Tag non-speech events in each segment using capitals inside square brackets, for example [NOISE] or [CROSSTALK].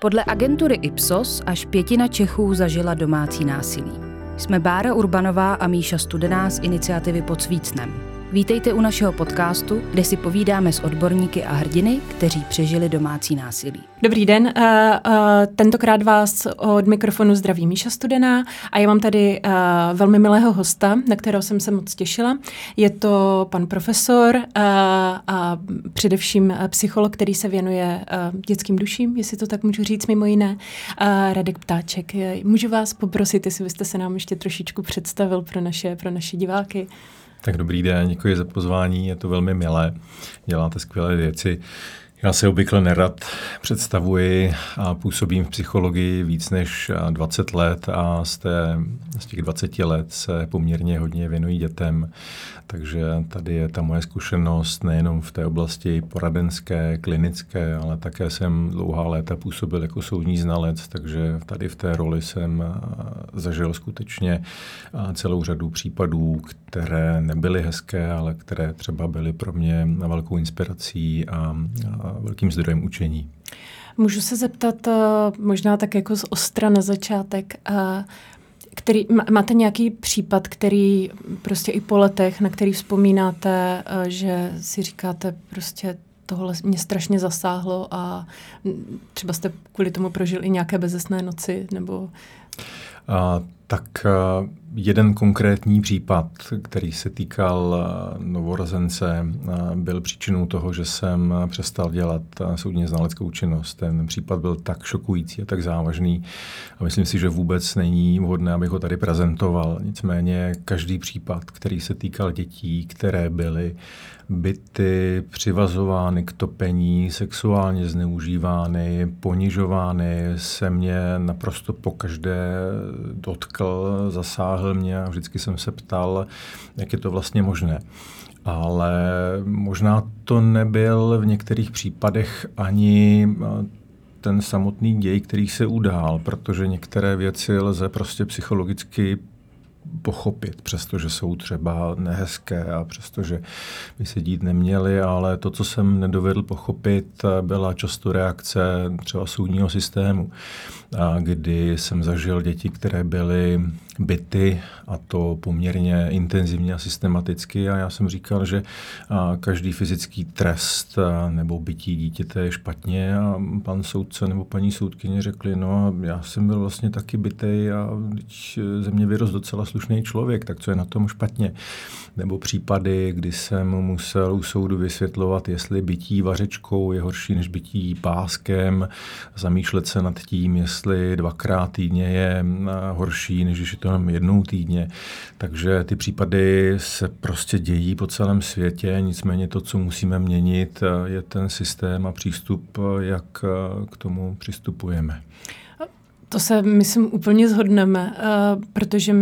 Podle agentury Ipsos až pětina Čechů zažila domácí násilí. Jsme Bára Urbanová a Míša Studená z iniciativy Pod Svícnem. Vítejte u našeho podcastu, kde si povídáme s odborníky a hrdiny, kteří přežili domácí násilí. Dobrý den, uh, uh, tentokrát vás od mikrofonu zdraví Míša Studená a já mám tady uh, velmi milého hosta, na kterého jsem se moc těšila. Je to pan profesor a především psycholog, který se věnuje dětským duším, jestli to tak můžu říct mimo jiné, Radek Ptáček. Můžu vás poprosit, jestli byste se nám ještě trošičku představil pro naše, pro naše diváky. Tak dobrý den, děkuji za pozvání, je to velmi milé, děláte skvělé věci. Já se obvykle nerad představuji a působím v psychologii víc než 20 let a z, té, z těch 20 let se poměrně hodně věnují dětem. Takže tady je ta moje zkušenost nejenom v té oblasti poradenské, klinické, ale také jsem dlouhá léta působil jako soudní znalec, takže tady v té roli jsem zažil skutečně celou řadu případů, které nebyly hezké, ale které třeba byly pro mě velkou inspirací a, velkým zdrojem učení. Můžu se zeptat možná tak jako z ostra na začátek, který, máte nějaký případ, který prostě i po letech, na který vzpomínáte, že si říkáte prostě tohle mě strašně zasáhlo a třeba jste kvůli tomu prožil i nějaké bezesné noci nebo... A, tak jeden konkrétní případ, který se týkal novorozence, byl příčinou toho, že jsem přestal dělat soudně znaleckou činnost. Ten případ byl tak šokující a tak závažný a myslím si, že vůbec není vhodné, abych ho tady prezentoval. Nicméně každý případ, který se týkal dětí, které byly byty přivazovány k topení, sexuálně zneužívány, ponižovány, se mě naprosto pokaždé dotkl, zasáhl mě a vždycky jsem se ptal, jak je to vlastně možné. Ale možná to nebyl v některých případech ani ten samotný děj, který se udál, protože některé věci lze prostě psychologicky pochopit, přestože jsou třeba nehezké a přestože by se dít neměly, ale to, co jsem nedovedl pochopit, byla často reakce třeba soudního systému, kdy jsem zažil děti, které byly byty a to poměrně intenzivně a systematicky a já jsem říkal, že každý fyzický trest nebo bytí dítěte je špatně a pan soudce nebo paní soudkyně řekli, no já jsem byl vlastně taky bytej a ze mě vyrost docela slušný člověk, tak co je na tom špatně? Nebo případy, kdy jsem musel u soudu vysvětlovat, jestli bytí vařečkou je horší než bytí páskem, zamýšlet se nad tím, jestli dvakrát týdně je horší, než když je to jenom jednou týdně. Takže ty případy se prostě dějí po celém světě, nicméně to, co musíme měnit, je ten systém a přístup, jak k tomu přistupujeme. To se, myslím, úplně zhodneme, uh, protože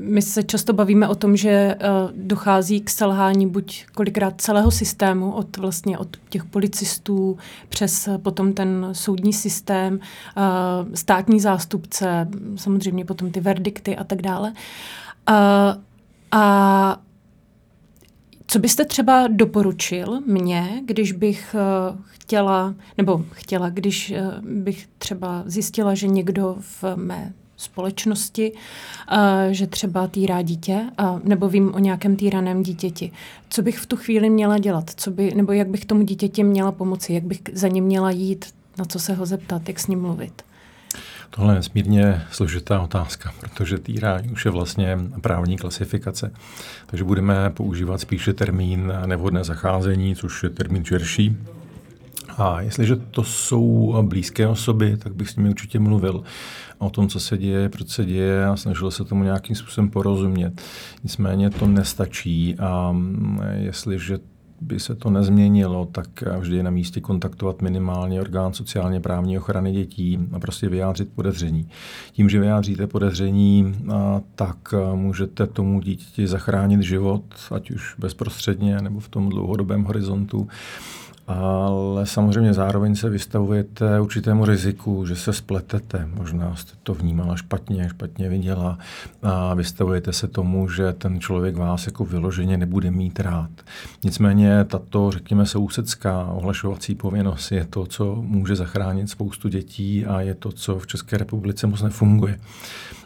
my se často bavíme o tom, že uh, dochází k selhání buď kolikrát celého systému, od vlastně od těch policistů přes potom ten soudní systém, uh, státní zástupce, samozřejmě potom ty verdikty a tak dále. A co byste třeba doporučil mně, když bych uh, chtěla, nebo chtěla, když uh, bych třeba zjistila, že někdo v mé společnosti, uh, že třeba týrá dítě, nebo vím o nějakém týraném dítěti. Co bych v tu chvíli měla dělat? Co by, nebo jak bych tomu dítěti měla pomoci? Jak bych za ním měla jít? Na co se ho zeptat? Jak s ním mluvit? Tohle je nesmírně složitá otázka, protože týrání už je vlastně právní klasifikace. Takže budeme používat spíše termín nevhodné zacházení, což je termín širší. A jestliže to jsou blízké osoby, tak bych s nimi určitě mluvil o tom, co se děje, proč se děje a snažil se tomu nějakým způsobem porozumět. Nicméně to nestačí a jestliže by se to nezměnilo, tak vždy je na místě kontaktovat minimálně orgán sociálně právní ochrany dětí a prostě vyjádřit podezření. Tím, že vyjádříte podezření, tak můžete tomu dítěti zachránit život, ať už bezprostředně nebo v tom dlouhodobém horizontu. Ale samozřejmě zároveň se vystavujete určitému riziku, že se spletete. Možná jste to vnímala špatně, špatně viděla a vystavujete se tomu, že ten člověk vás jako vyloženě nebude mít rád. Nicméně tato, řekněme, sousedská ohlašovací povinnost je to, co může zachránit spoustu dětí a je to, co v České republice moc nefunguje.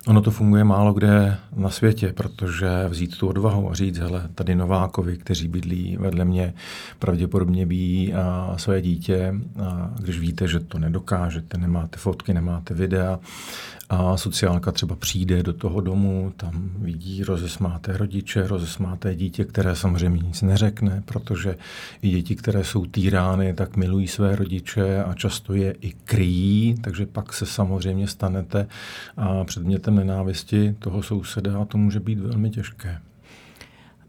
Ono to funguje málo kde na světě, protože vzít tu odvahu a říct, hele, tady Novákovi, kteří bydlí vedle mě, pravděpodobně bí a své dítě, a když víte, že to nedokážete, nemáte fotky, nemáte videa, a sociálka třeba přijde do toho domu, tam vidí, rozesmáte rodiče, rozesmáte dítě, které samozřejmě nic neřekne, protože i děti, které jsou týrány, tak milují své rodiče a často je i kryjí, takže pak se samozřejmě stanete předmětem nenávisti toho souseda a to může být velmi těžké.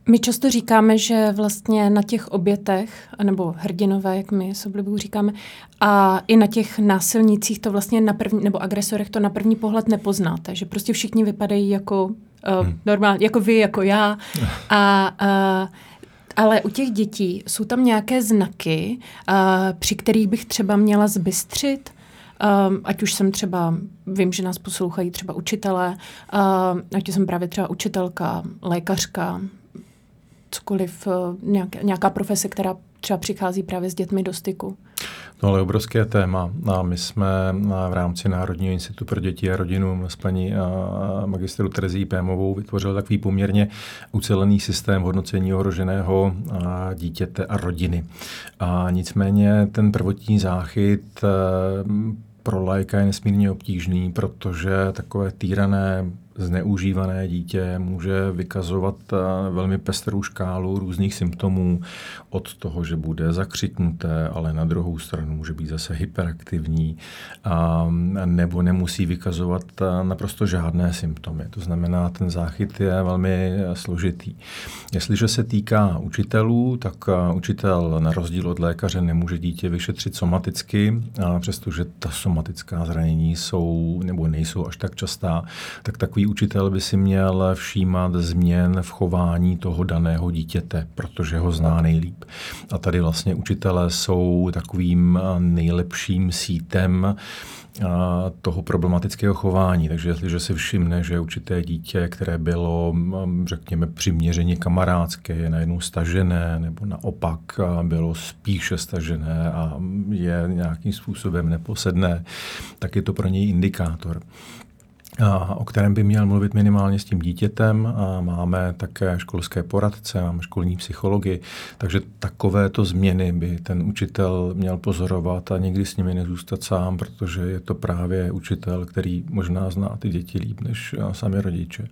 My často říkáme, že vlastně na těch obětech, nebo hrdinové, jak my s oblibou říkáme, a i na těch násilnících to vlastně na první, nebo agresorech to na první pohled nepoznáte, že prostě všichni vypadají jako uh, hmm. normálně, jako vy, jako já. A uh, ale u těch dětí jsou tam nějaké znaky, uh, při kterých bych třeba měla zbystřit, Um, ať už jsem třeba, vím, že nás poslouchají třeba učitelé, uh, ať jsem právě třeba učitelka, lékařka, cokoliv, uh, nějaká, nějaká profese, která třeba přichází právě s dětmi do styku. No ale obrovské téma. A my jsme v rámci Národního institutu pro děti a rodinu s paní magistrou Terezí Pémovou vytvořili takový poměrně ucelený systém hodnocení ohroženého dítěte a rodiny. A nicméně ten prvotní záchyt pro lajka je nesmírně obtížný, protože takové týrané zneužívané dítě může vykazovat eh, velmi pestrou škálu různých symptomů, od toho, že bude zakřiknuté, ale na druhou stranu může být zase hyperaktivní, a, nebo nemusí vykazovat eh, naprosto žádné symptomy. To znamená, ten záchyt je velmi eh, složitý. Jestliže se týká učitelů, tak učitel na rozdíl od lékaře nemůže dítě vyšetřit somaticky, přestože ta somatická zranění jsou nebo nejsou až tak častá, tak takový učitel by si měl všímat změn v chování toho daného dítěte, protože ho zná nejlíp. A tady vlastně učitelé jsou takovým nejlepším sítem toho problematického chování. Takže jestliže si všimne, že určité dítě, které bylo, řekněme, přiměřeně kamarádské, je najednou stažené, nebo naopak bylo spíše stažené a je nějakým způsobem neposedné, tak je to pro něj indikátor o kterém by měl mluvit minimálně s tím dítětem. A máme také školské poradce, máme školní psychologi, takže takovéto změny by ten učitel měl pozorovat a nikdy s nimi nezůstat sám, protože je to právě učitel, který možná zná ty děti líp než sami rodiče.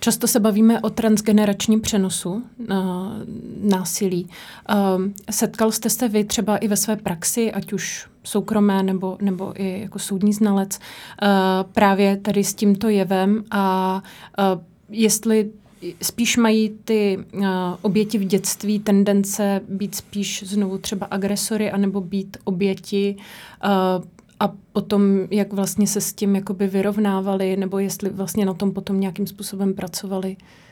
Často se bavíme o transgeneračním přenosu násilí. Setkal jste se vy třeba i ve své praxi, ať už soukromé nebo, nebo i jako soudní znalec, uh, právě tady s tímto jevem a uh, jestli spíš mají ty uh, oběti v dětství tendence být spíš znovu třeba agresory anebo být oběti uh, a potom, jak vlastně se s tím jakoby vyrovnávali, nebo jestli vlastně na tom potom nějakým způsobem pracovali? A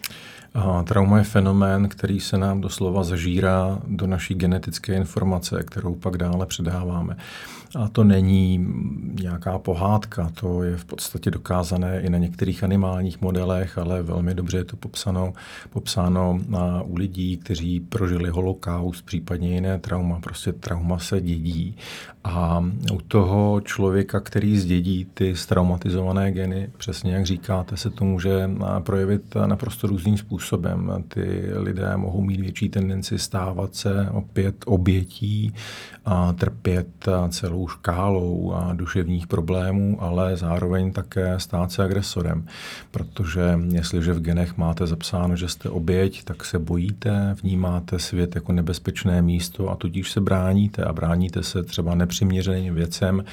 trauma je fenomén, který se nám doslova zažírá do naší genetické informace, kterou pak dále předáváme. A to není nějaká pohádka, to je v podstatě dokázané i na některých animálních modelech, ale velmi dobře je to popsáno, popsáno na, u lidí, kteří prožili holokaust, případně jiné trauma. Prostě trauma se dědí. A u toho člověka, který zdědí ty straumatizované geny, přesně jak říkáte, se to může projevit naprosto různým způsobem. Ty lidé mohou mít větší tendenci stávat se opět obětí a trpět celou celou škálou a duševních problémů, ale zároveň také stát se agresorem. Protože jestliže v genech máte zapsáno, že jste oběť, tak se bojíte, vnímáte svět jako nebezpečné místo a tudíž se bráníte a bráníte se třeba nepřiměřeným věcem,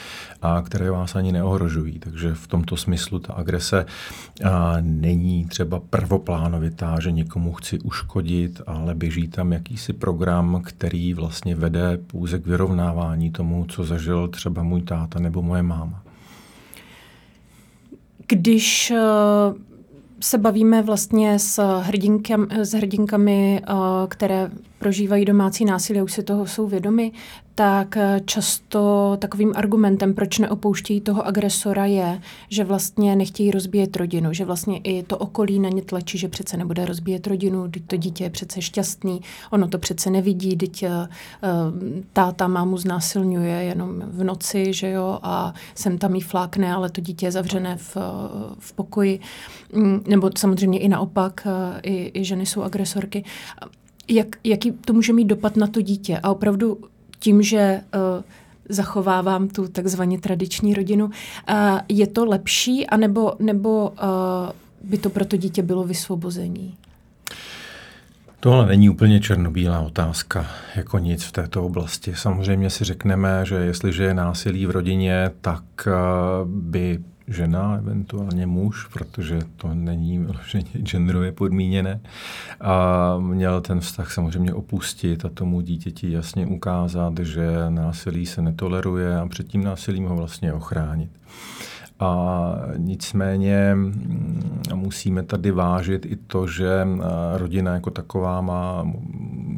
a které vás ani neohrožují. Takže v tomto smyslu ta agrese a, není třeba prvoplánovitá, že někomu chci uškodit, ale běží tam jakýsi program, který vlastně vede pouze k vyrovnávání tomu, co zažil zažil třeba můj táta nebo moje máma. Když eh, se bavíme vlastně s, hrdinkami, s hrdinkami, eh, které prožívají domácí násilí, už si toho jsou vědomi, tak eh, často takovým argumentem, proč neopouštějí toho agresora, je, že vlastně nechtějí rozbíjet rodinu, že vlastně i to okolí na ně tlačí, že přece nebude rozbíjet rodinu, teď to dítě je přece šťastný, ono to přece nevidí, teď uh, táta mámu znásilňuje jenom v noci, že jo, a sem tam jí flákne, ale to dítě je zavřené v, v pokoji, mm, nebo samozřejmě i naopak, i, i ženy jsou agresorky. Jak, jaký to může mít dopad na to dítě? A opravdu tím, že uh, zachovávám tu takzvaně tradiční rodinu, uh, je to lepší, anebo nebo uh, by to pro to dítě bylo vysvobození? Tohle není úplně černobílá otázka, jako nic v této oblasti. Samozřejmě si řekneme, že jestliže je násilí v rodině, tak by žena, eventuálně muž, protože to není genderově podmíněné. A měl ten vztah samozřejmě opustit a tomu dítěti jasně ukázat, že násilí se netoleruje a před tím násilím ho vlastně ochránit. A nicméně mm, musíme tady vážit i to, že rodina jako taková má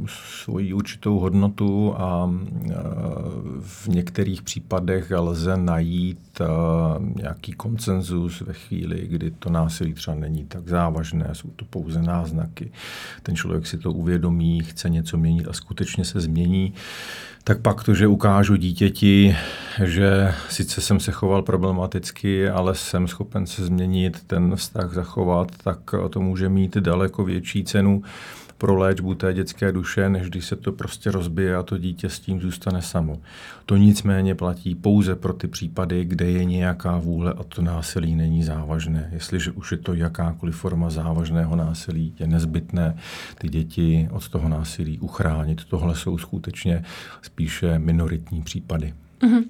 svoji určitou hodnotu a v některých případech lze najít nějaký koncenzus ve chvíli, kdy to násilí třeba není tak závažné, jsou to pouze náznaky. Ten člověk si to uvědomí, chce něco měnit a skutečně se změní tak pak to, že ukážu dítěti, že sice jsem se choval problematicky, ale jsem schopen se změnit, ten vztah zachovat, tak to může mít daleko větší cenu pro léčbu té dětské duše, než když se to prostě rozbije a to dítě s tím zůstane samo. To nicméně platí pouze pro ty případy, kde je nějaká vůle a to násilí není závažné. Jestliže už je to jakákoliv forma závažného násilí, je nezbytné ty děti od toho násilí uchránit. Tohle jsou skutečně spíše minoritní případy. Uh-huh.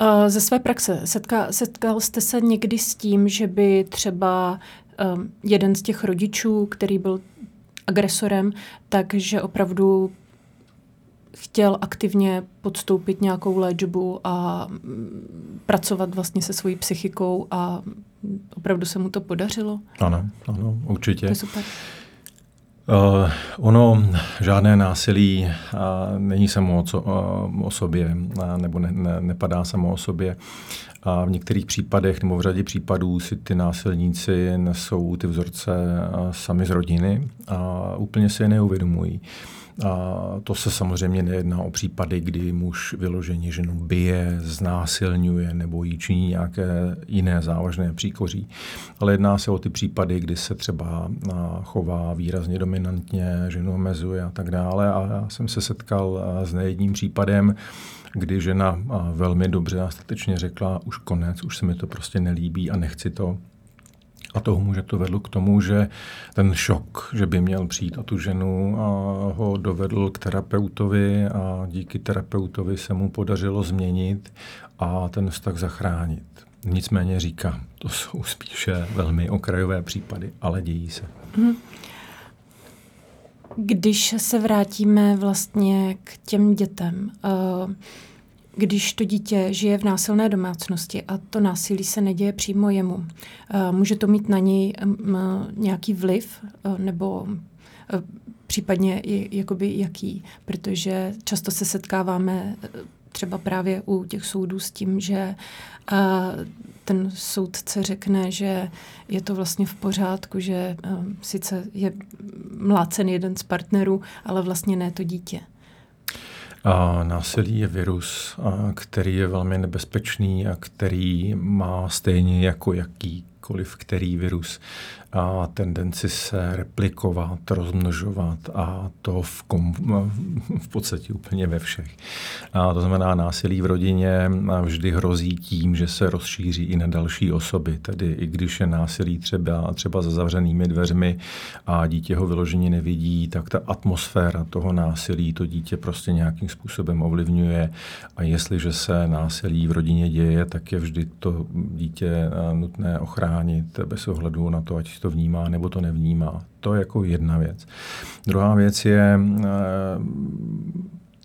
Uh, ze své praxe setka, setkal jste se někdy s tím, že by třeba um, jeden z těch rodičů, který byl agresorem, takže opravdu chtěl aktivně podstoupit nějakou léčbu a mm, pracovat vlastně se svojí psychikou a opravdu se mu to podařilo? Ano, ano, určitě. To je super. Uh, ono, žádné násilí uh, není samo o, co, uh, o sobě, uh, nebo ne, ne, nepadá samo o sobě. A v některých případech, nebo v řadě případů si ty násilníci nesou ty vzorce sami z rodiny a úplně si je neuvědomují. A to se samozřejmě nejedná o případy, kdy muž vyloženě ženu bije, znásilňuje nebo jí činí nějaké jiné závažné příkoří. Ale jedná se o ty případy, kdy se třeba chová výrazně dominantně, ženu omezuje a tak dále. A já jsem se setkal s nejedním případem, kdy žena velmi dobře a statečně řekla, už konec, už se mi to prostě nelíbí a nechci to a toho muže to vedlo k tomu, že ten šok, že by měl přijít o tu ženu, a ho dovedl k terapeutovi a díky terapeutovi se mu podařilo změnit a ten vztah zachránit. Nicméně říká, to jsou spíše velmi okrajové případy, ale dějí se. Hmm. Když se vrátíme vlastně k těm dětem, uh, když to dítě žije v násilné domácnosti a to násilí se neděje přímo jemu, eh, může to mít na něj nějaký vliv eh, nebo eh, případně jakoby jaký, protože často se setkáváme třeba právě u těch soudů s tím, že ten soudce řekne, že je to vlastně v pořádku, že sice je mlácen jeden z partnerů, ale vlastně ne to dítě. A násilí je virus, a který je velmi nebezpečný a který má stejně jako jakýkoliv který virus a tendenci se replikovat, rozmnožovat a to v, kom, v podstatě úplně ve všech. A to znamená, násilí v rodině vždy hrozí tím, že se rozšíří i na další osoby. Tedy i když je násilí třeba, třeba za zavřenými dveřmi a dítě ho vyloženě nevidí, tak ta atmosféra toho násilí to dítě prostě nějakým způsobem ovlivňuje a jestliže se násilí v rodině děje, tak je vždy to dítě nutné ochránit bez ohledu na to, ať to vnímá nebo to nevnímá. To je jako jedna věc. Druhá věc je, eh,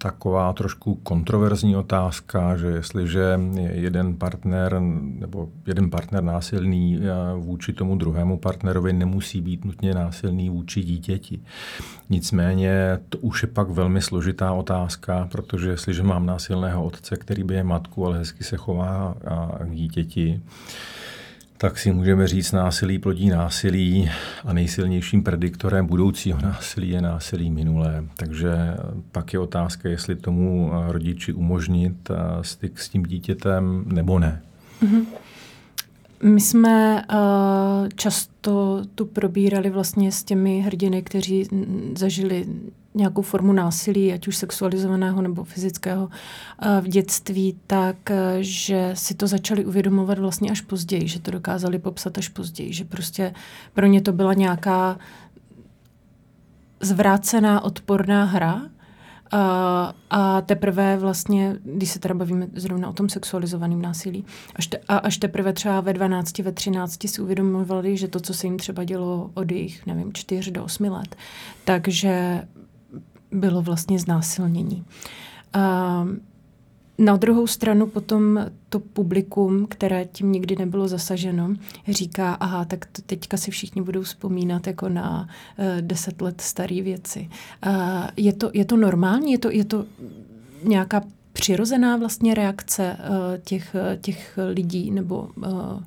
taková trošku kontroverzní otázka, že jestliže je jeden partner nebo jeden partner násilný eh, vůči tomu druhému partnerovi, nemusí být nutně násilný vůči dítěti. Nicméně to už je pak velmi složitá otázka, protože jestliže mám násilného otce, který by je matku, ale hezky se chová k dítěti, tak si můžeme říct, násilí plodí násilí a nejsilnějším prediktorem budoucího [LAUGHS] násilí je násilí minulé. Takže pak je otázka, jestli tomu rodiči umožnit styk s tím dítětem nebo ne. Mm-hmm. My jsme uh, často tu probírali vlastně s těmi hrdiny, kteří zažili nějakou formu násilí, ať už sexualizovaného nebo fyzického uh, v dětství, tak uh, že si to začali uvědomovat vlastně až později, že to dokázali popsat až později, že prostě pro ně to byla nějaká zvrácená odporná hra, a, a teprve vlastně, když se teda bavíme zrovna o tom sexualizovaném násilí, až, te, a až teprve třeba ve 12, ve 13 si uvědomovali, že to, co se jim třeba dělo od jejich, nevím, 4 do 8 let, takže bylo vlastně znásilnění. A, na druhou stranu potom to publikum, které tím nikdy nebylo zasaženo, říká, aha, tak to teďka si všichni budou vzpomínat jako na uh, deset let staré věci. Uh, je, to, je to normální? Je to, je to nějaká přirozená vlastně reakce uh, těch, těch lidí, nebo uh,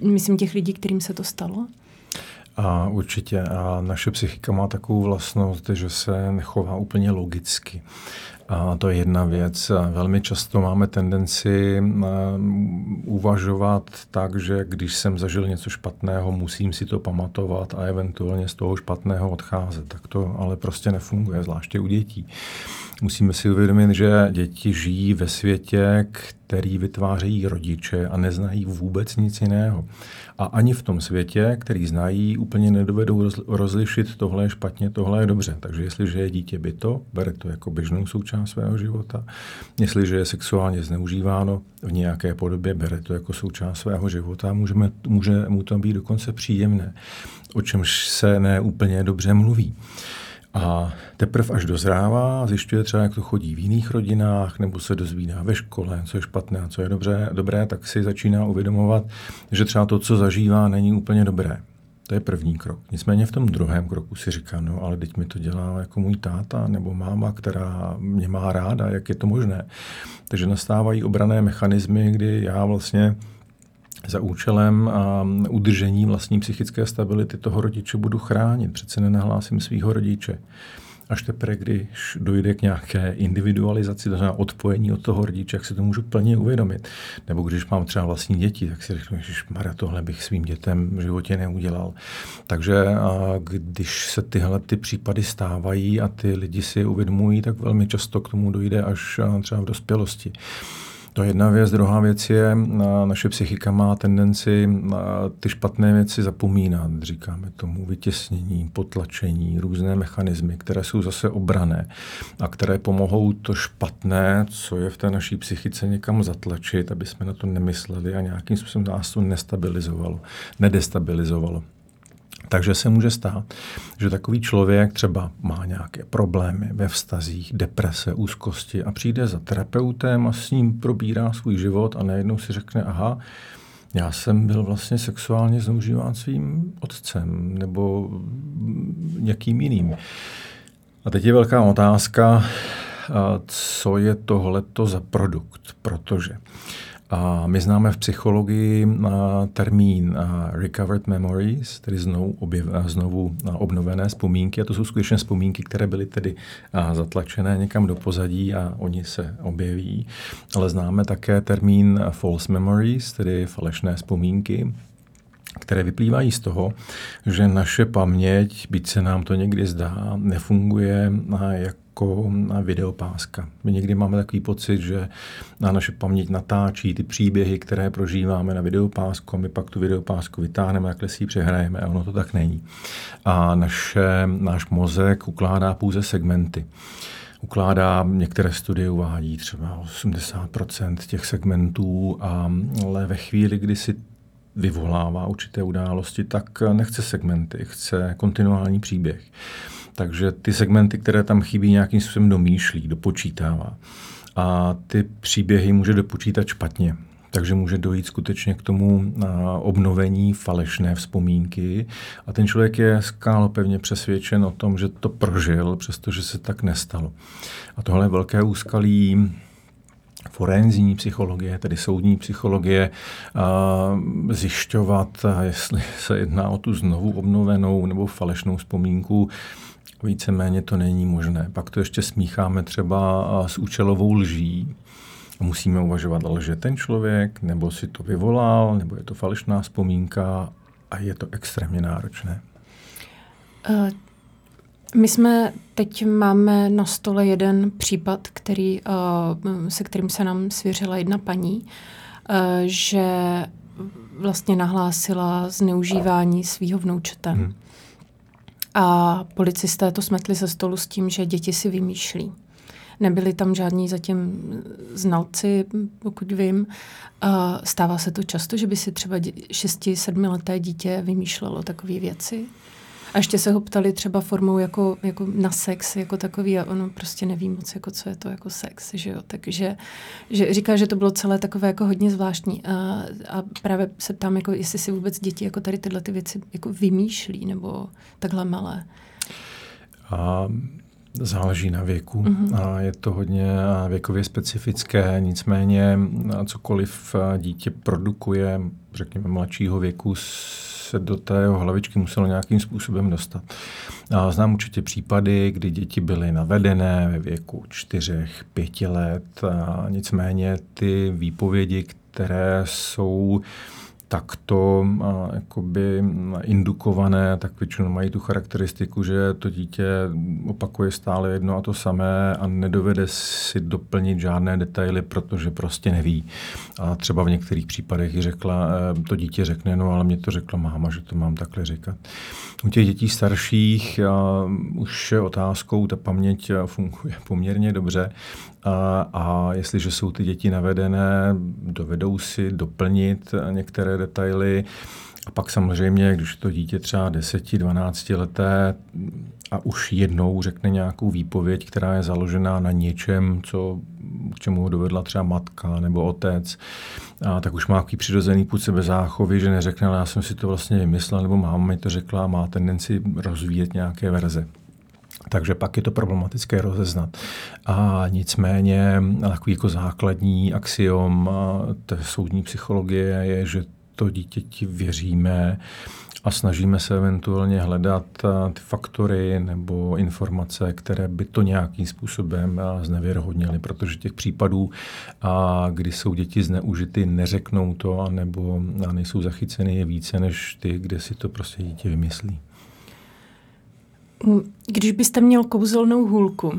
myslím těch lidí, kterým se to stalo? A určitě. A naše psychika má takovou vlastnost, že se nechová úplně logicky. A to je jedna věc. Velmi často máme tendenci uvažovat tak, že když jsem zažil něco špatného, musím si to pamatovat a eventuálně z toho špatného odcházet. Tak to ale prostě nefunguje, zvláště u dětí. Musíme si uvědomit, že děti žijí ve světě, který vytvářejí rodiče a neznají vůbec nic jiného. A ani v tom světě, který znají, úplně nedovedou rozlišit tohle je špatně, tohle je dobře. Takže jestliže je dítě byto, bere to jako běžnou součást svého života. Jestliže je sexuálně zneužíváno v nějaké podobě, bere to jako součást svého života. Můžeme, může mu to být dokonce příjemné, o čemž se ne úplně dobře mluví. A teprve až dozrává, zjišťuje třeba, jak to chodí v jiných rodinách, nebo se dozvídá ve škole, co je špatné a co je dobře, dobré, tak si začíná uvědomovat, že třeba to, co zažívá, není úplně dobré. To je první krok. Nicméně v tom druhém kroku si říká, no ale teď mi to dělá jako můj táta nebo máma, která mě má ráda, jak je to možné. Takže nastávají obrané mechanismy, kdy já vlastně za účelem a udržení vlastní psychické stability toho rodiče budu chránit. Přece nenahlásím svého rodiče. Až teprve, když dojde k nějaké individualizaci, to znamená odpojení od toho rodiče, jak se to můžu plně uvědomit. Nebo když mám třeba vlastní děti, tak si řeknu, že Mara, tohle bych svým dětem v životě neudělal. Takže když se tyhle ty případy stávají a ty lidi si je uvědomují, tak velmi často k tomu dojde až třeba v dospělosti. To je jedna věc. Druhá věc je, naše psychika má tendenci ty špatné věci zapomínat, říkáme tomu vytěsnění, potlačení, různé mechanismy, které jsou zase obrané a které pomohou to špatné, co je v té naší psychice někam zatlačit, aby jsme na to nemysleli a nějakým způsobem nás to nestabilizovalo, nedestabilizovalo. Takže se může stát, že takový člověk třeba má nějaké problémy ve vztazích, deprese, úzkosti a přijde za terapeutem a s ním probírá svůj život a najednou si řekne, aha, já jsem byl vlastně sexuálně zneužíván svým otcem nebo někým jiným. A teď je velká otázka, co je tohleto za produkt, protože a my známe v psychologii termín recovered memories, tedy znovu, objev, znovu obnovené vzpomínky. A to jsou skutečně vzpomínky, které byly tedy zatlačené někam do pozadí a oni se objeví. Ale známe také termín false memories, tedy falešné vzpomínky, které vyplývají z toho, že naše paměť, byť se nám to někdy zdá, nefunguje jak jako videopáska. My někdy máme takový pocit, že na naše paměť natáčí ty příběhy, které prožíváme na videopásku a my pak tu videopásku vytáhneme, jakhle si ji přehrajeme a ono to tak není. A naše, náš mozek ukládá pouze segmenty ukládá, některé studie uvádí třeba 80% těch segmentů, a, ale ve chvíli, kdy si vyvolává určité události, tak nechce segmenty, chce kontinuální příběh. Takže ty segmenty, které tam chybí, nějakým způsobem domýšlí, dopočítává. A ty příběhy může dopočítat špatně. Takže může dojít skutečně k tomu obnovení falešné vzpomínky a ten člověk je skálopevně přesvědčen o tom, že to prožil, přestože se tak nestalo. A tohle je velké úskalí forenzní psychologie, tedy soudní psychologie, zjišťovat, jestli se jedná o tu znovu obnovenou nebo falešnou vzpomínku. Víceméně to není možné. Pak to ještě smícháme třeba s účelovou lží, musíme uvažovat, že ten člověk, nebo si to vyvolal, nebo je to falešná vzpomínka a je to extrémně náročné. My jsme teď máme na stole jeden případ, který, uh, se kterým se nám svěřila jedna paní, uh, že vlastně nahlásila zneužívání svého vnoučete. Hmm. A policisté to smetli ze stolu s tím, že děti si vymýšlí. Nebyli tam žádní zatím znalci, pokud vím. Stává se to často, že by si třeba 6-7 leté dítě vymýšlelo takové věci? A ještě se ho ptali třeba formou jako, jako na sex, jako takový a ono prostě neví moc, jako co je to jako sex, že jo. Takže že říká, že to bylo celé takové jako hodně zvláštní a, a právě se ptám, jako jestli si vůbec děti jako tady tyhle ty věci jako vymýšlí nebo takhle malé. A Záleží na věku mm-hmm. a je to hodně věkově specifické, nicméně cokoliv dítě produkuje, řekněme mladšího věku, se do té jeho hlavičky muselo nějakým způsobem dostat. A znám určitě případy, kdy děti byly navedené ve věku čtyřech, pěti let, a nicméně ty výpovědi, které jsou takto a, jakoby indukované, tak většinou mají tu charakteristiku, že to dítě opakuje stále jedno a to samé a nedovede si doplnit žádné detaily, protože prostě neví. A třeba v některých případech řekla, eh, to dítě řekne, no ale mě to řekla máma, že to mám takhle říkat. U těch dětí starších a, už je otázkou, ta paměť funguje [LAUGHS] poměrně dobře a, a jestliže jsou ty děti navedené, dovedou si doplnit některé detaily. A pak samozřejmě, když to dítě třeba 10-12 leté a už jednou řekne nějakou výpověď, která je založená na něčem, co, k čemu ho dovedla třeba matka nebo otec, a tak už má takový přirozený půd sebezáchovy, že neřekne, ale já jsem si to vlastně vymyslel, nebo máma mi to řekla má tendenci rozvíjet nějaké verze. Takže pak je to problematické rozeznat. A nicméně takový jako základní axiom té soudní psychologie je, že to dítěti věříme a snažíme se eventuálně hledat ty faktory nebo informace, které by to nějakým způsobem znevěrohodnily, protože těch případů, kdy jsou děti zneužity, neřeknou to, nebo nejsou zachyceny, je více než ty, kde si to prostě dítě vymyslí. Když byste měl kouzelnou hůlku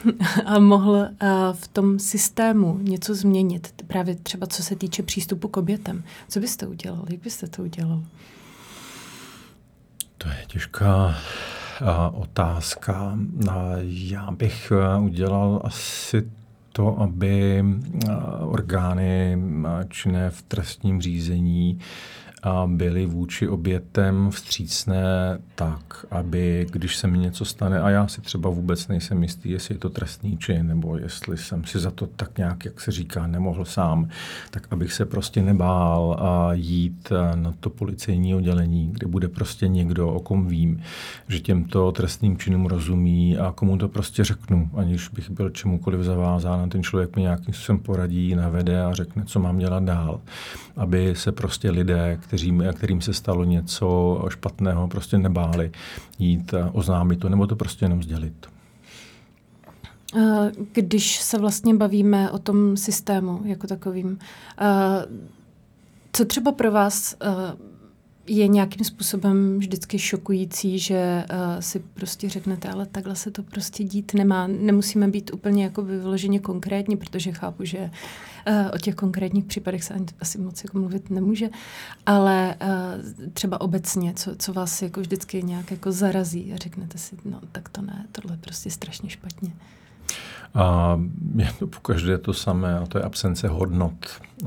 [LAUGHS] a mohl v tom systému něco změnit, právě třeba co se týče přístupu k obětem, co byste udělal? Jak byste to udělal? To je těžká otázka. Já bych udělal asi to, aby orgány činné v trestním řízení a byli vůči obětem vstřícné tak, aby když se mi něco stane, a já si třeba vůbec nejsem jistý, jestli je to trestný čin, nebo jestli jsem si za to tak nějak, jak se říká, nemohl sám, tak abych se prostě nebál a jít na to policejní oddělení, kde bude prostě někdo, o kom vím, že těmto trestným činům rozumí a komu to prostě řeknu, aniž bych byl čemukoliv zavázán a ten člověk mi nějakým způsobem poradí, navede a řekne, co mám dělat dál. Aby se prostě lidé, kteří, kterým se stalo něco špatného, prostě nebáli jít a oznámit to, nebo to prostě jenom sdělit. Když se vlastně bavíme o tom systému jako takovým, co třeba pro vás je nějakým způsobem vždycky šokující, že uh, si prostě řeknete, ale takhle se to prostě dít nemá. Nemusíme být úplně jako vyloženě konkrétní, protože chápu, že uh, o těch konkrétních případech se asi moc jako mluvit nemůže, ale uh, třeba obecně, co, co vás jako vždycky nějak jako zarazí a řeknete si, no tak to ne, tohle je prostě strašně špatně. A je to pokaždé to samé a to je absence hodnot.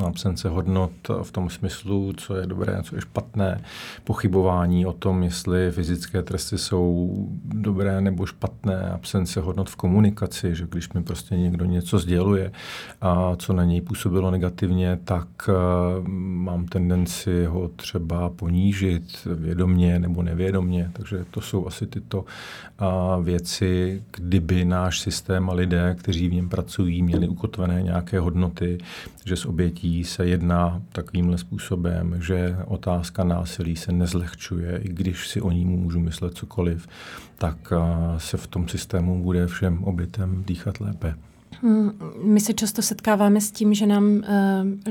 Absence hodnot v tom smyslu, co je dobré, co je špatné, pochybování o tom, jestli fyzické tresty jsou dobré nebo špatné, absence hodnot v komunikaci, že když mi prostě někdo něco sděluje a co na něj působilo negativně, tak uh, mám tendenci ho třeba ponížit vědomně nebo nevědomně. Takže to jsou asi tyto uh, věci, kdyby náš systém a lidé, kteří v něm pracují, měli ukotvené nějaké hodnoty, že s obětí se jedná takovýmhle způsobem, že otázka násilí se nezlehčuje, i když si o ní můžu myslet cokoliv, tak se v tom systému bude všem obětem dýchat lépe. Hmm, my se často setkáváme s tím, že nám uh,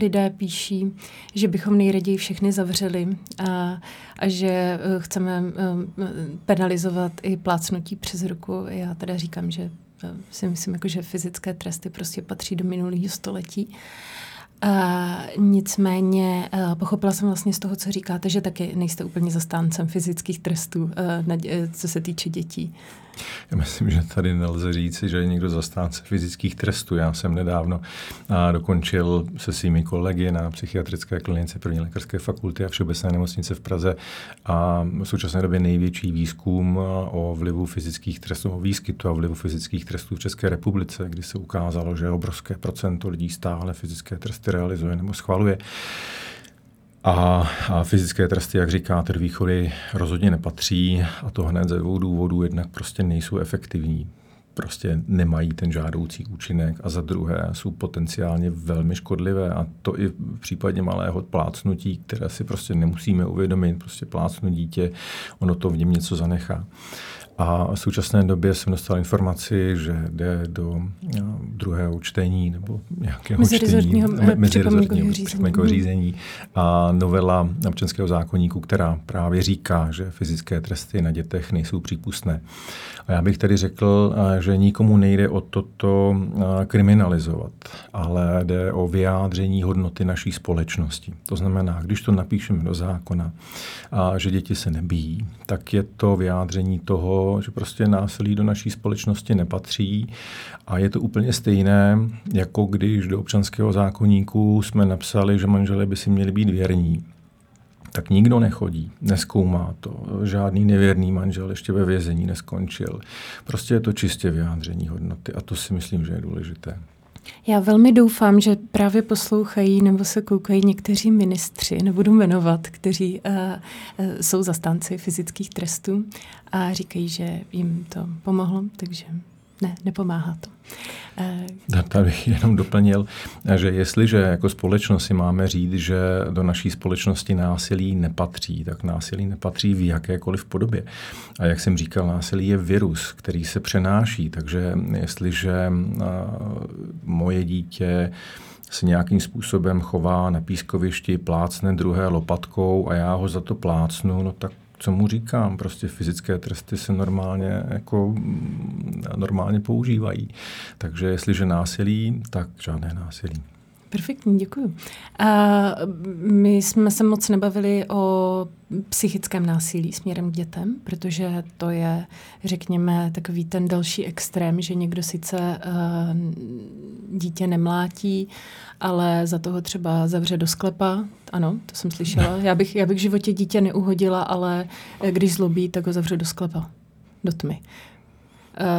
lidé píší, že bychom nejraději všechny zavřeli uh, a že uh, chceme uh, penalizovat i plácnutí přes ruku. Já teda říkám, že si myslím, jako, že fyzické tresty prostě patří do minulého století. Uh, nicméně uh, pochopila jsem vlastně z toho, co říkáte, že taky nejste úplně zastáncem fyzických trestů, uh, na, co se týče dětí. Já myslím, že tady nelze říci, že je někdo zastánce fyzických trestů. Já jsem nedávno a, dokončil se svými kolegy na psychiatrické klinice první lékařské fakulty a Všeobecné nemocnice v Praze a v současné době největší výzkum o vlivu fyzických trestů, o výskytu a vlivu fyzických trestů v České republice, kdy se ukázalo, že obrovské procento lidí stále fyzické tresty realizuje nebo schvaluje. A, a fyzické tresty, jak říkáte, do výchovy rozhodně nepatří a to hned ze dvou důvodů. Jednak prostě nejsou efektivní, prostě nemají ten žádoucí účinek a za druhé jsou potenciálně velmi škodlivé a to i v případě malého plácnutí, které si prostě nemusíme uvědomit, prostě plácnu dítě, ono to v něm něco zanechá. A v současné době jsem dostal informaci, že jde do no, druhého čtení nebo nějakého čtení, mezirezortního připomínkového řízení a novela občanského zákonníku, která právě říká, že fyzické tresty na dětech nejsou přípustné. A já bych tedy řekl, že nikomu nejde o toto kriminalizovat, ale jde o vyjádření hodnoty naší společnosti. To znamená, když to napíšeme do zákona, a že děti se nebíjí, tak je to vyjádření toho, že prostě násilí do naší společnosti nepatří a je to úplně stejné, jako když do občanského zákonníku jsme napsali, že manželé by si měli být věrní tak nikdo nechodí, neskoumá to. Žádný nevěrný manžel ještě ve vězení neskončil. Prostě je to čistě vyjádření hodnoty a to si myslím, že je důležité. Já velmi doufám, že právě poslouchají nebo se koukají někteří ministři, nebudu jmenovat, kteří uh, uh, jsou zastánci fyzických trestů a říkají, že jim to pomohlo, takže ne, nepomáhá to. Tady bych jenom doplnil, že jestliže jako společnost si máme říct, že do naší společnosti násilí nepatří, tak násilí nepatří v jakékoliv podobě. A jak jsem říkal, násilí je virus, který se přenáší, takže jestliže moje dítě se nějakým způsobem chová na pískovišti, plácne druhé lopatkou a já ho za to plácnu, no tak co mu říkám, prostě fyzické tresty se normálně, jako, normálně používají. Takže jestliže násilí, tak žádné násilí. Perfektní, děkuji. A my jsme se moc nebavili o psychickém násilí směrem k dětem, protože to je, řekněme, takový ten další extrém, že někdo sice uh, dítě nemlátí, ale za toho třeba zavře do sklepa. Ano, to jsem slyšela. Já bych, já bych v životě dítě neuhodila, ale když zlobí, tak ho zavře do sklepa, do tmy. Uh,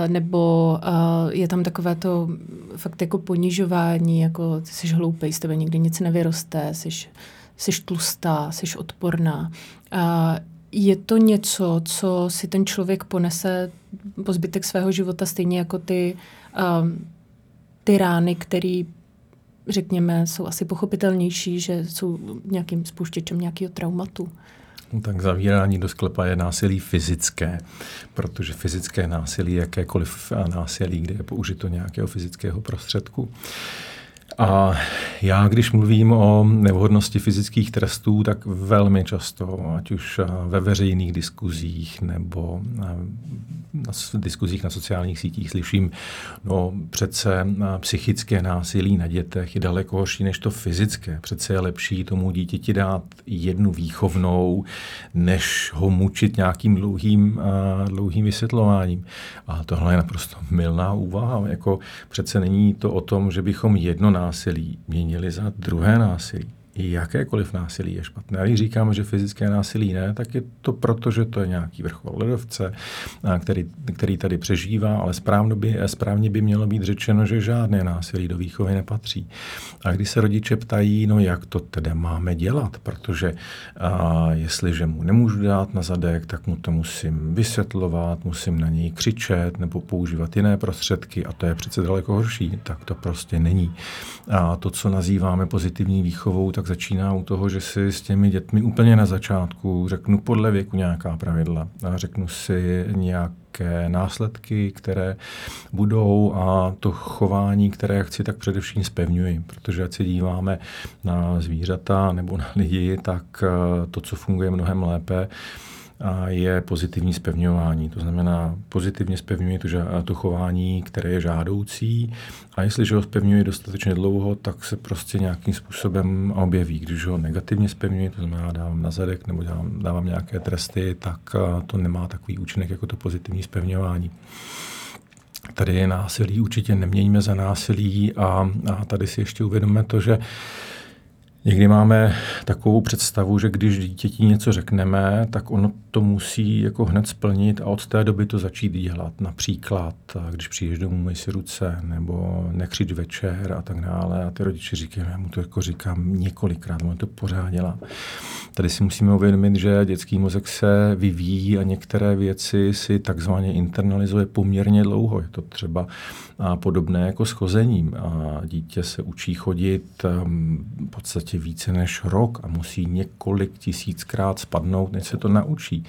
nebo uh, je tam takové to fakt jako ponižování, jako ty jsi hloupej, z tebe nikdy nic nevyroste, jsi, jsi tlustá, jsi odporná. Uh, je to něco, co si ten člověk ponese po zbytek svého života, stejně jako ty, uh, ty rány, které řekněme, jsou asi pochopitelnější, že jsou nějakým spouštěčem nějakého traumatu. No tak zavírání do sklepa je násilí fyzické, protože fyzické násilí, jakékoliv násilí, kde je použito nějakého fyzického prostředku. A já, když mluvím o nevhodnosti fyzických trestů, tak velmi často, ať už ve veřejných diskuzích nebo na diskuzích na sociálních sítích slyším, no přece psychické násilí na dětech je daleko horší než to fyzické. Přece je lepší tomu dítěti dát jednu výchovnou, než ho mučit nějakým dlouhým, dlouhým vysvětlováním. A tohle je naprosto milná úvaha. Jako přece není to o tom, že bychom jedno násilí měnili za druhé násilí jakékoliv násilí je špatné. A když říkáme, že fyzické násilí ne, tak je to proto, že to je nějaký vrchol ledovce, který, který tady přežívá, ale správně by, správně by mělo být řečeno, že žádné násilí do výchovy nepatří. A když se rodiče ptají, no jak to tedy máme dělat, protože a, jestliže mu nemůžu dát na zadek, tak mu to musím vysvětlovat, musím na něj křičet nebo používat jiné prostředky a to je přece daleko horší, tak to prostě není. A to, co nazýváme pozitivní výchovou, tak začíná u toho, že si s těmi dětmi úplně na začátku řeknu podle věku nějaká pravidla a řeknu si nějaké následky, které budou a to chování, které chci, tak především spevňuji, protože ať se díváme na zvířata nebo na lidi, tak eh, to, co funguje mnohem lépe, je pozitivní spevňování. To znamená, pozitivně spevňuji to, to chování, které je žádoucí a jestliže ho spevňuji dostatečně dlouho, tak se prostě nějakým způsobem objeví. Když ho negativně spevňuji, to znamená dávám na zadek nebo dávám, dávám nějaké tresty, tak to nemá takový účinek jako to pozitivní spevňování. Tady je násilí, určitě neměníme za násilí a, a tady si ještě uvědomíme to, že Někdy máme takovou představu, že když dítěti něco řekneme, tak ono to musí jako hned splnit a od té doby to začít dělat. Například, když přijdeš domů, myj si ruce, nebo nekřič večer a tak dále. A ty rodiče říkají, já mu to jako říkám několikrát, on to pořád dělá. Tady si musíme uvědomit, že dětský mozek se vyvíjí a některé věci si takzvaně internalizuje poměrně dlouho. Je to třeba podobné jako s chozením. A dítě se učí chodit v podstatě více než rok a musí několik tisíckrát spadnout, než se to naučí.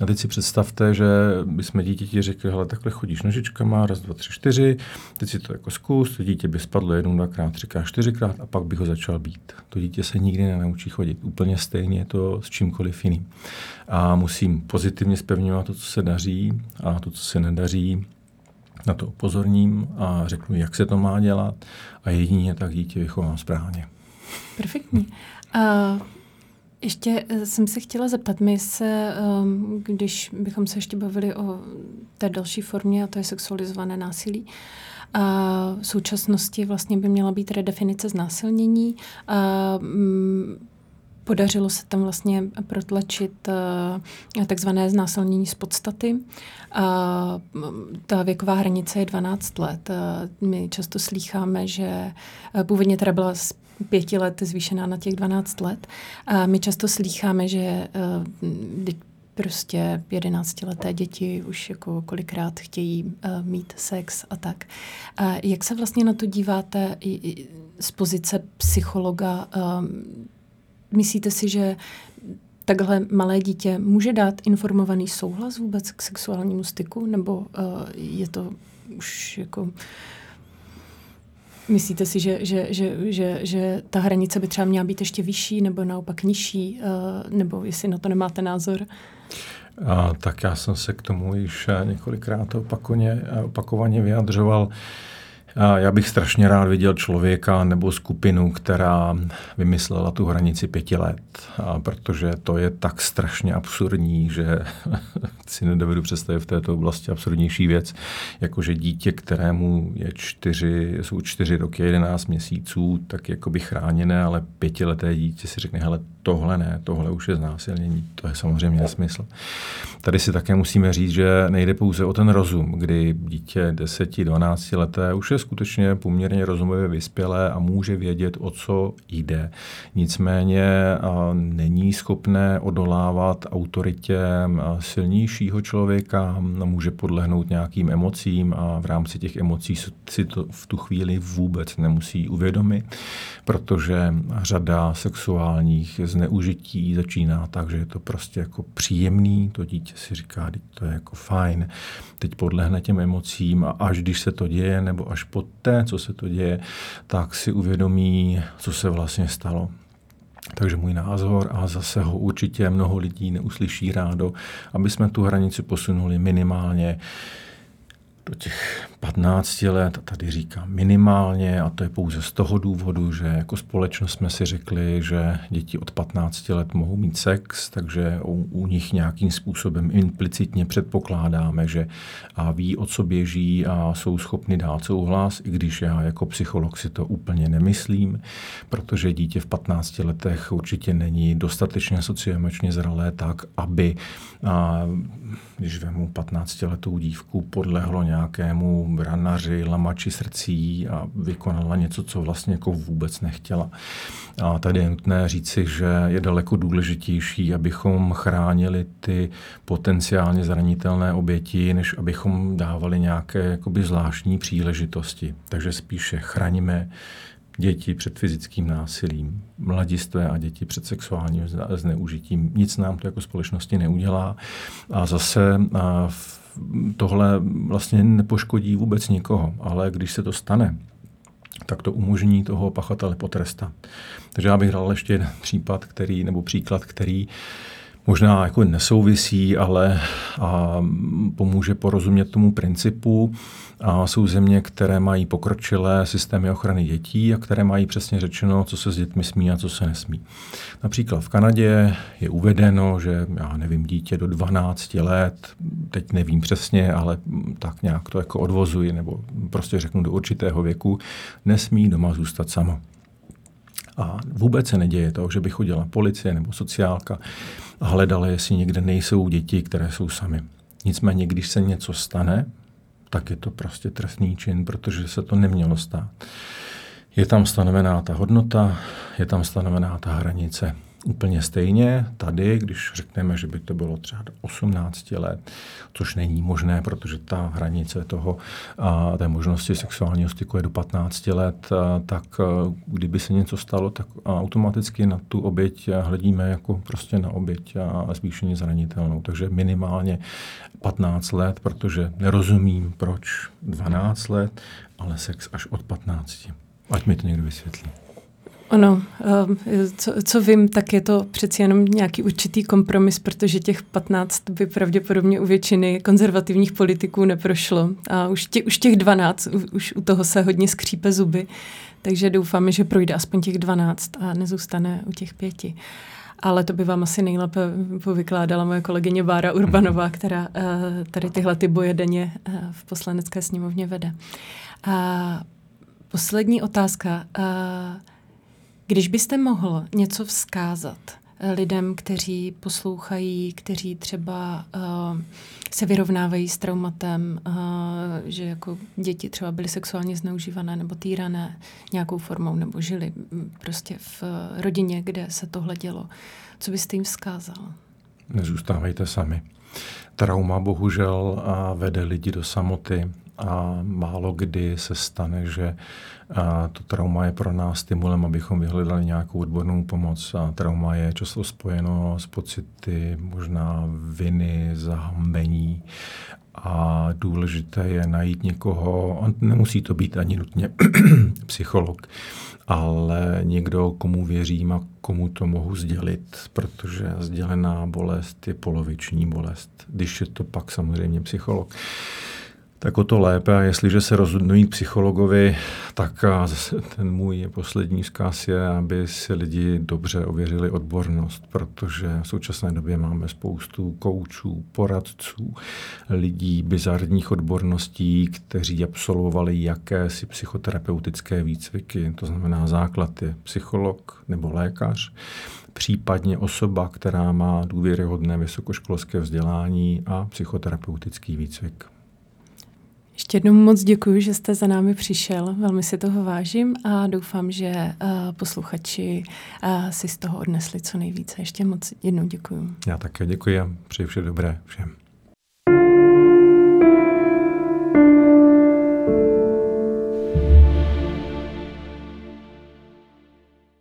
A teď si představte, že bychom dítěti řekli, hele, takhle chodíš nožičkama, raz, dva, tři, čtyři, teď si to jako zkus, to dítě by spadlo jednou, dvakrát, třikrát, čtyřikrát a pak bych ho začal být. To dítě se nikdy nenaučí chodit. Úplně stejně je to s čímkoliv jiným. A musím pozitivně spevňovat to, co se daří a to, co se nedaří, na to upozorním a řeknu, jak se to má dělat a jedině tak dítě vychovám správně. Perfektní. Uh, ještě eh, jsem se chtěla zeptat, my se, um, když bychom se ještě bavili o té další formě, a to je sexualizované násilí, a v současnosti vlastně by měla být redefinice znásilnění. A, um, Podařilo se tam vlastně protlačit uh, takzvané znásilnění z podstaty. A ta věková hranice je 12 let. Uh, my často slýcháme, že uh, původně teda byla pěti let zvýšená na těch 12 let. A my často slýcháme, že uh, prostě jedenáctileté děti už jako kolikrát chtějí uh, mít sex a tak. Uh, jak se vlastně na to díváte i, i z pozice psychologa? Uh, Myslíte si, že takhle malé dítě může dát informovaný souhlas vůbec k sexuálnímu styku, nebo uh, je to už jako... Myslíte si, že, že, že, že, že ta hranice by třeba měla být ještě vyšší nebo naopak nižší, uh, nebo jestli na to nemáte názor? A, tak já jsem se k tomu již několikrát opakovaně, opakovaně vyjadřoval. Já bych strašně rád viděl člověka nebo skupinu, která vymyslela tu hranici pěti let, protože to je tak strašně absurdní, že [LAUGHS] si nedovedu představit v této oblasti absurdnější věc, jako že dítě, kterému je čtyři, jsou čtyři roky, jedenáct měsíců, tak jako by chráněné, ale pětileté dítě si řekne, hele, tohle ne, tohle už je znásilnění. To je samozřejmě nesmysl. Tady si také musíme říct, že nejde pouze o ten rozum, kdy dítě 10-12 leté už je skutečně poměrně rozumově vyspělé a může vědět, o co jde. Nicméně není schopné odolávat autoritě silnějšího člověka, může podlehnout nějakým emocím a v rámci těch emocí si to v tu chvíli vůbec nemusí uvědomit, protože řada sexuálních zneužití začíná tak, že je to prostě jako příjemný, to dítě si říká, to je jako fajn, teď podlehne těm emocím a až když se to děje, nebo až poté, co se to děje, tak si uvědomí, co se vlastně stalo. Takže můj názor, a zase ho určitě mnoho lidí neuslyší rádo, aby jsme tu hranici posunuli minimálně do těch 15 let, a tady říkám minimálně, a to je pouze z toho důvodu, že jako společnost jsme si řekli, že děti od 15 let mohou mít sex, takže u, u nich nějakým způsobem implicitně předpokládáme, že a ví, o co běží a jsou schopni dát souhlas, i když já jako psycholog si to úplně nemyslím, protože dítě v 15 letech určitě není dostatečně socioemočně zralé tak, aby, a, když vemu 15 letou dívku, podlehlo nějakému branaři, lamači srdcí a vykonala něco, co vlastně jako vůbec nechtěla. A tady je nutné říci, že je daleko důležitější, abychom chránili ty potenciálně zranitelné oběti, než abychom dávali nějaké jakoby zvláštní příležitosti. Takže spíše chraňme děti před fyzickým násilím, mladistvé a děti před sexuálním zneužitím. Nic nám to jako společnosti neudělá. A zase a tohle vlastně nepoškodí vůbec nikoho, ale když se to stane, tak to umožní toho pachatele potrestat. Takže já bych dal ještě jeden případ, který, nebo příklad, který možná jako nesouvisí, ale a pomůže porozumět tomu principu. A jsou země, které mají pokročilé systémy ochrany dětí a které mají přesně řečeno, co se s dětmi smí a co se nesmí. Například v Kanadě je uvedeno, že já nevím, dítě do 12 let, teď nevím přesně, ale tak nějak to jako odvozuji, nebo prostě řeknu do určitého věku, nesmí doma zůstat samo. A vůbec se neděje to, že by chodila policie nebo sociálka hledala, jestli někde nejsou děti, které jsou sami. Nicméně, když se něco stane, tak je to prostě trestný čin, protože se to nemělo stát. Je tam stanovená ta hodnota, je tam stanovená ta hranice. Úplně stejně tady, když řekneme, že by to bylo třeba do 18 let, což není možné, protože ta hranice toho, té možnosti sexuálního styku je do 15 let, tak kdyby se něco stalo, tak automaticky na tu oběť hledíme jako prostě na oběť a zvýšeně zranitelnou. Takže minimálně 15 let, protože nerozumím, proč 12 let, ale sex až od 15. Ať mi to někdo vysvětlí. Ono, eh, co, co vím, tak je to přeci jenom nějaký určitý kompromis, protože těch 15 by pravděpodobně u většiny konzervativních politiků neprošlo. A už, tě, už těch 12, už u toho se hodně skřípe zuby, takže doufáme, že projde aspoň těch 12 a nezůstane u těch pěti. Ale to by vám asi nejlépe povykládala moje kolegyně Bára Urbanová, která uh, tady tyhle ty boje denně uh, v poslanecké sněmovně vede. A poslední otázka. Uh, když byste mohl něco vzkázat eh, lidem, kteří poslouchají, kteří třeba uh, se vyrovnávají s traumatem, uh, že jako děti třeba byly sexuálně zneužívané nebo týrané nějakou formou, nebo žili mm, prostě v rodině, kde se tohle dělo. Co byste jim vzkázal? Nezůstávejte sami. Trauma bohužel vede lidi do samoty a málo kdy se stane, že a to trauma je pro nás stimulem, abychom vyhledali nějakou odbornou pomoc. A trauma je často spojeno s pocity možná viny, zahambení a důležité je najít někoho, a nemusí to být ani nutně [CLEARS THROAT] psycholog, ale někdo, komu věřím a komu to mohu sdělit, protože sdělená bolest je poloviční bolest, když je to pak samozřejmě psycholog tak o to lépe. A jestliže se rozhodnují psychologovi, tak ten můj poslední vzkaz je, aby si lidi dobře ověřili odbornost, protože v současné době máme spoustu koučů, poradců, lidí bizarních odborností, kteří absolvovali jakési psychoterapeutické výcviky. To znamená, základ je psycholog nebo lékař, případně osoba, která má důvěryhodné vysokoškolské vzdělání a psychoterapeutický výcvik. Ještě jednou moc děkuji, že jste za námi přišel. Velmi si toho vážím a doufám, že uh, posluchači uh, si z toho odnesli co nejvíce. Ještě moc jednou děkuji. Já také děkuji a přeji vše dobré všem.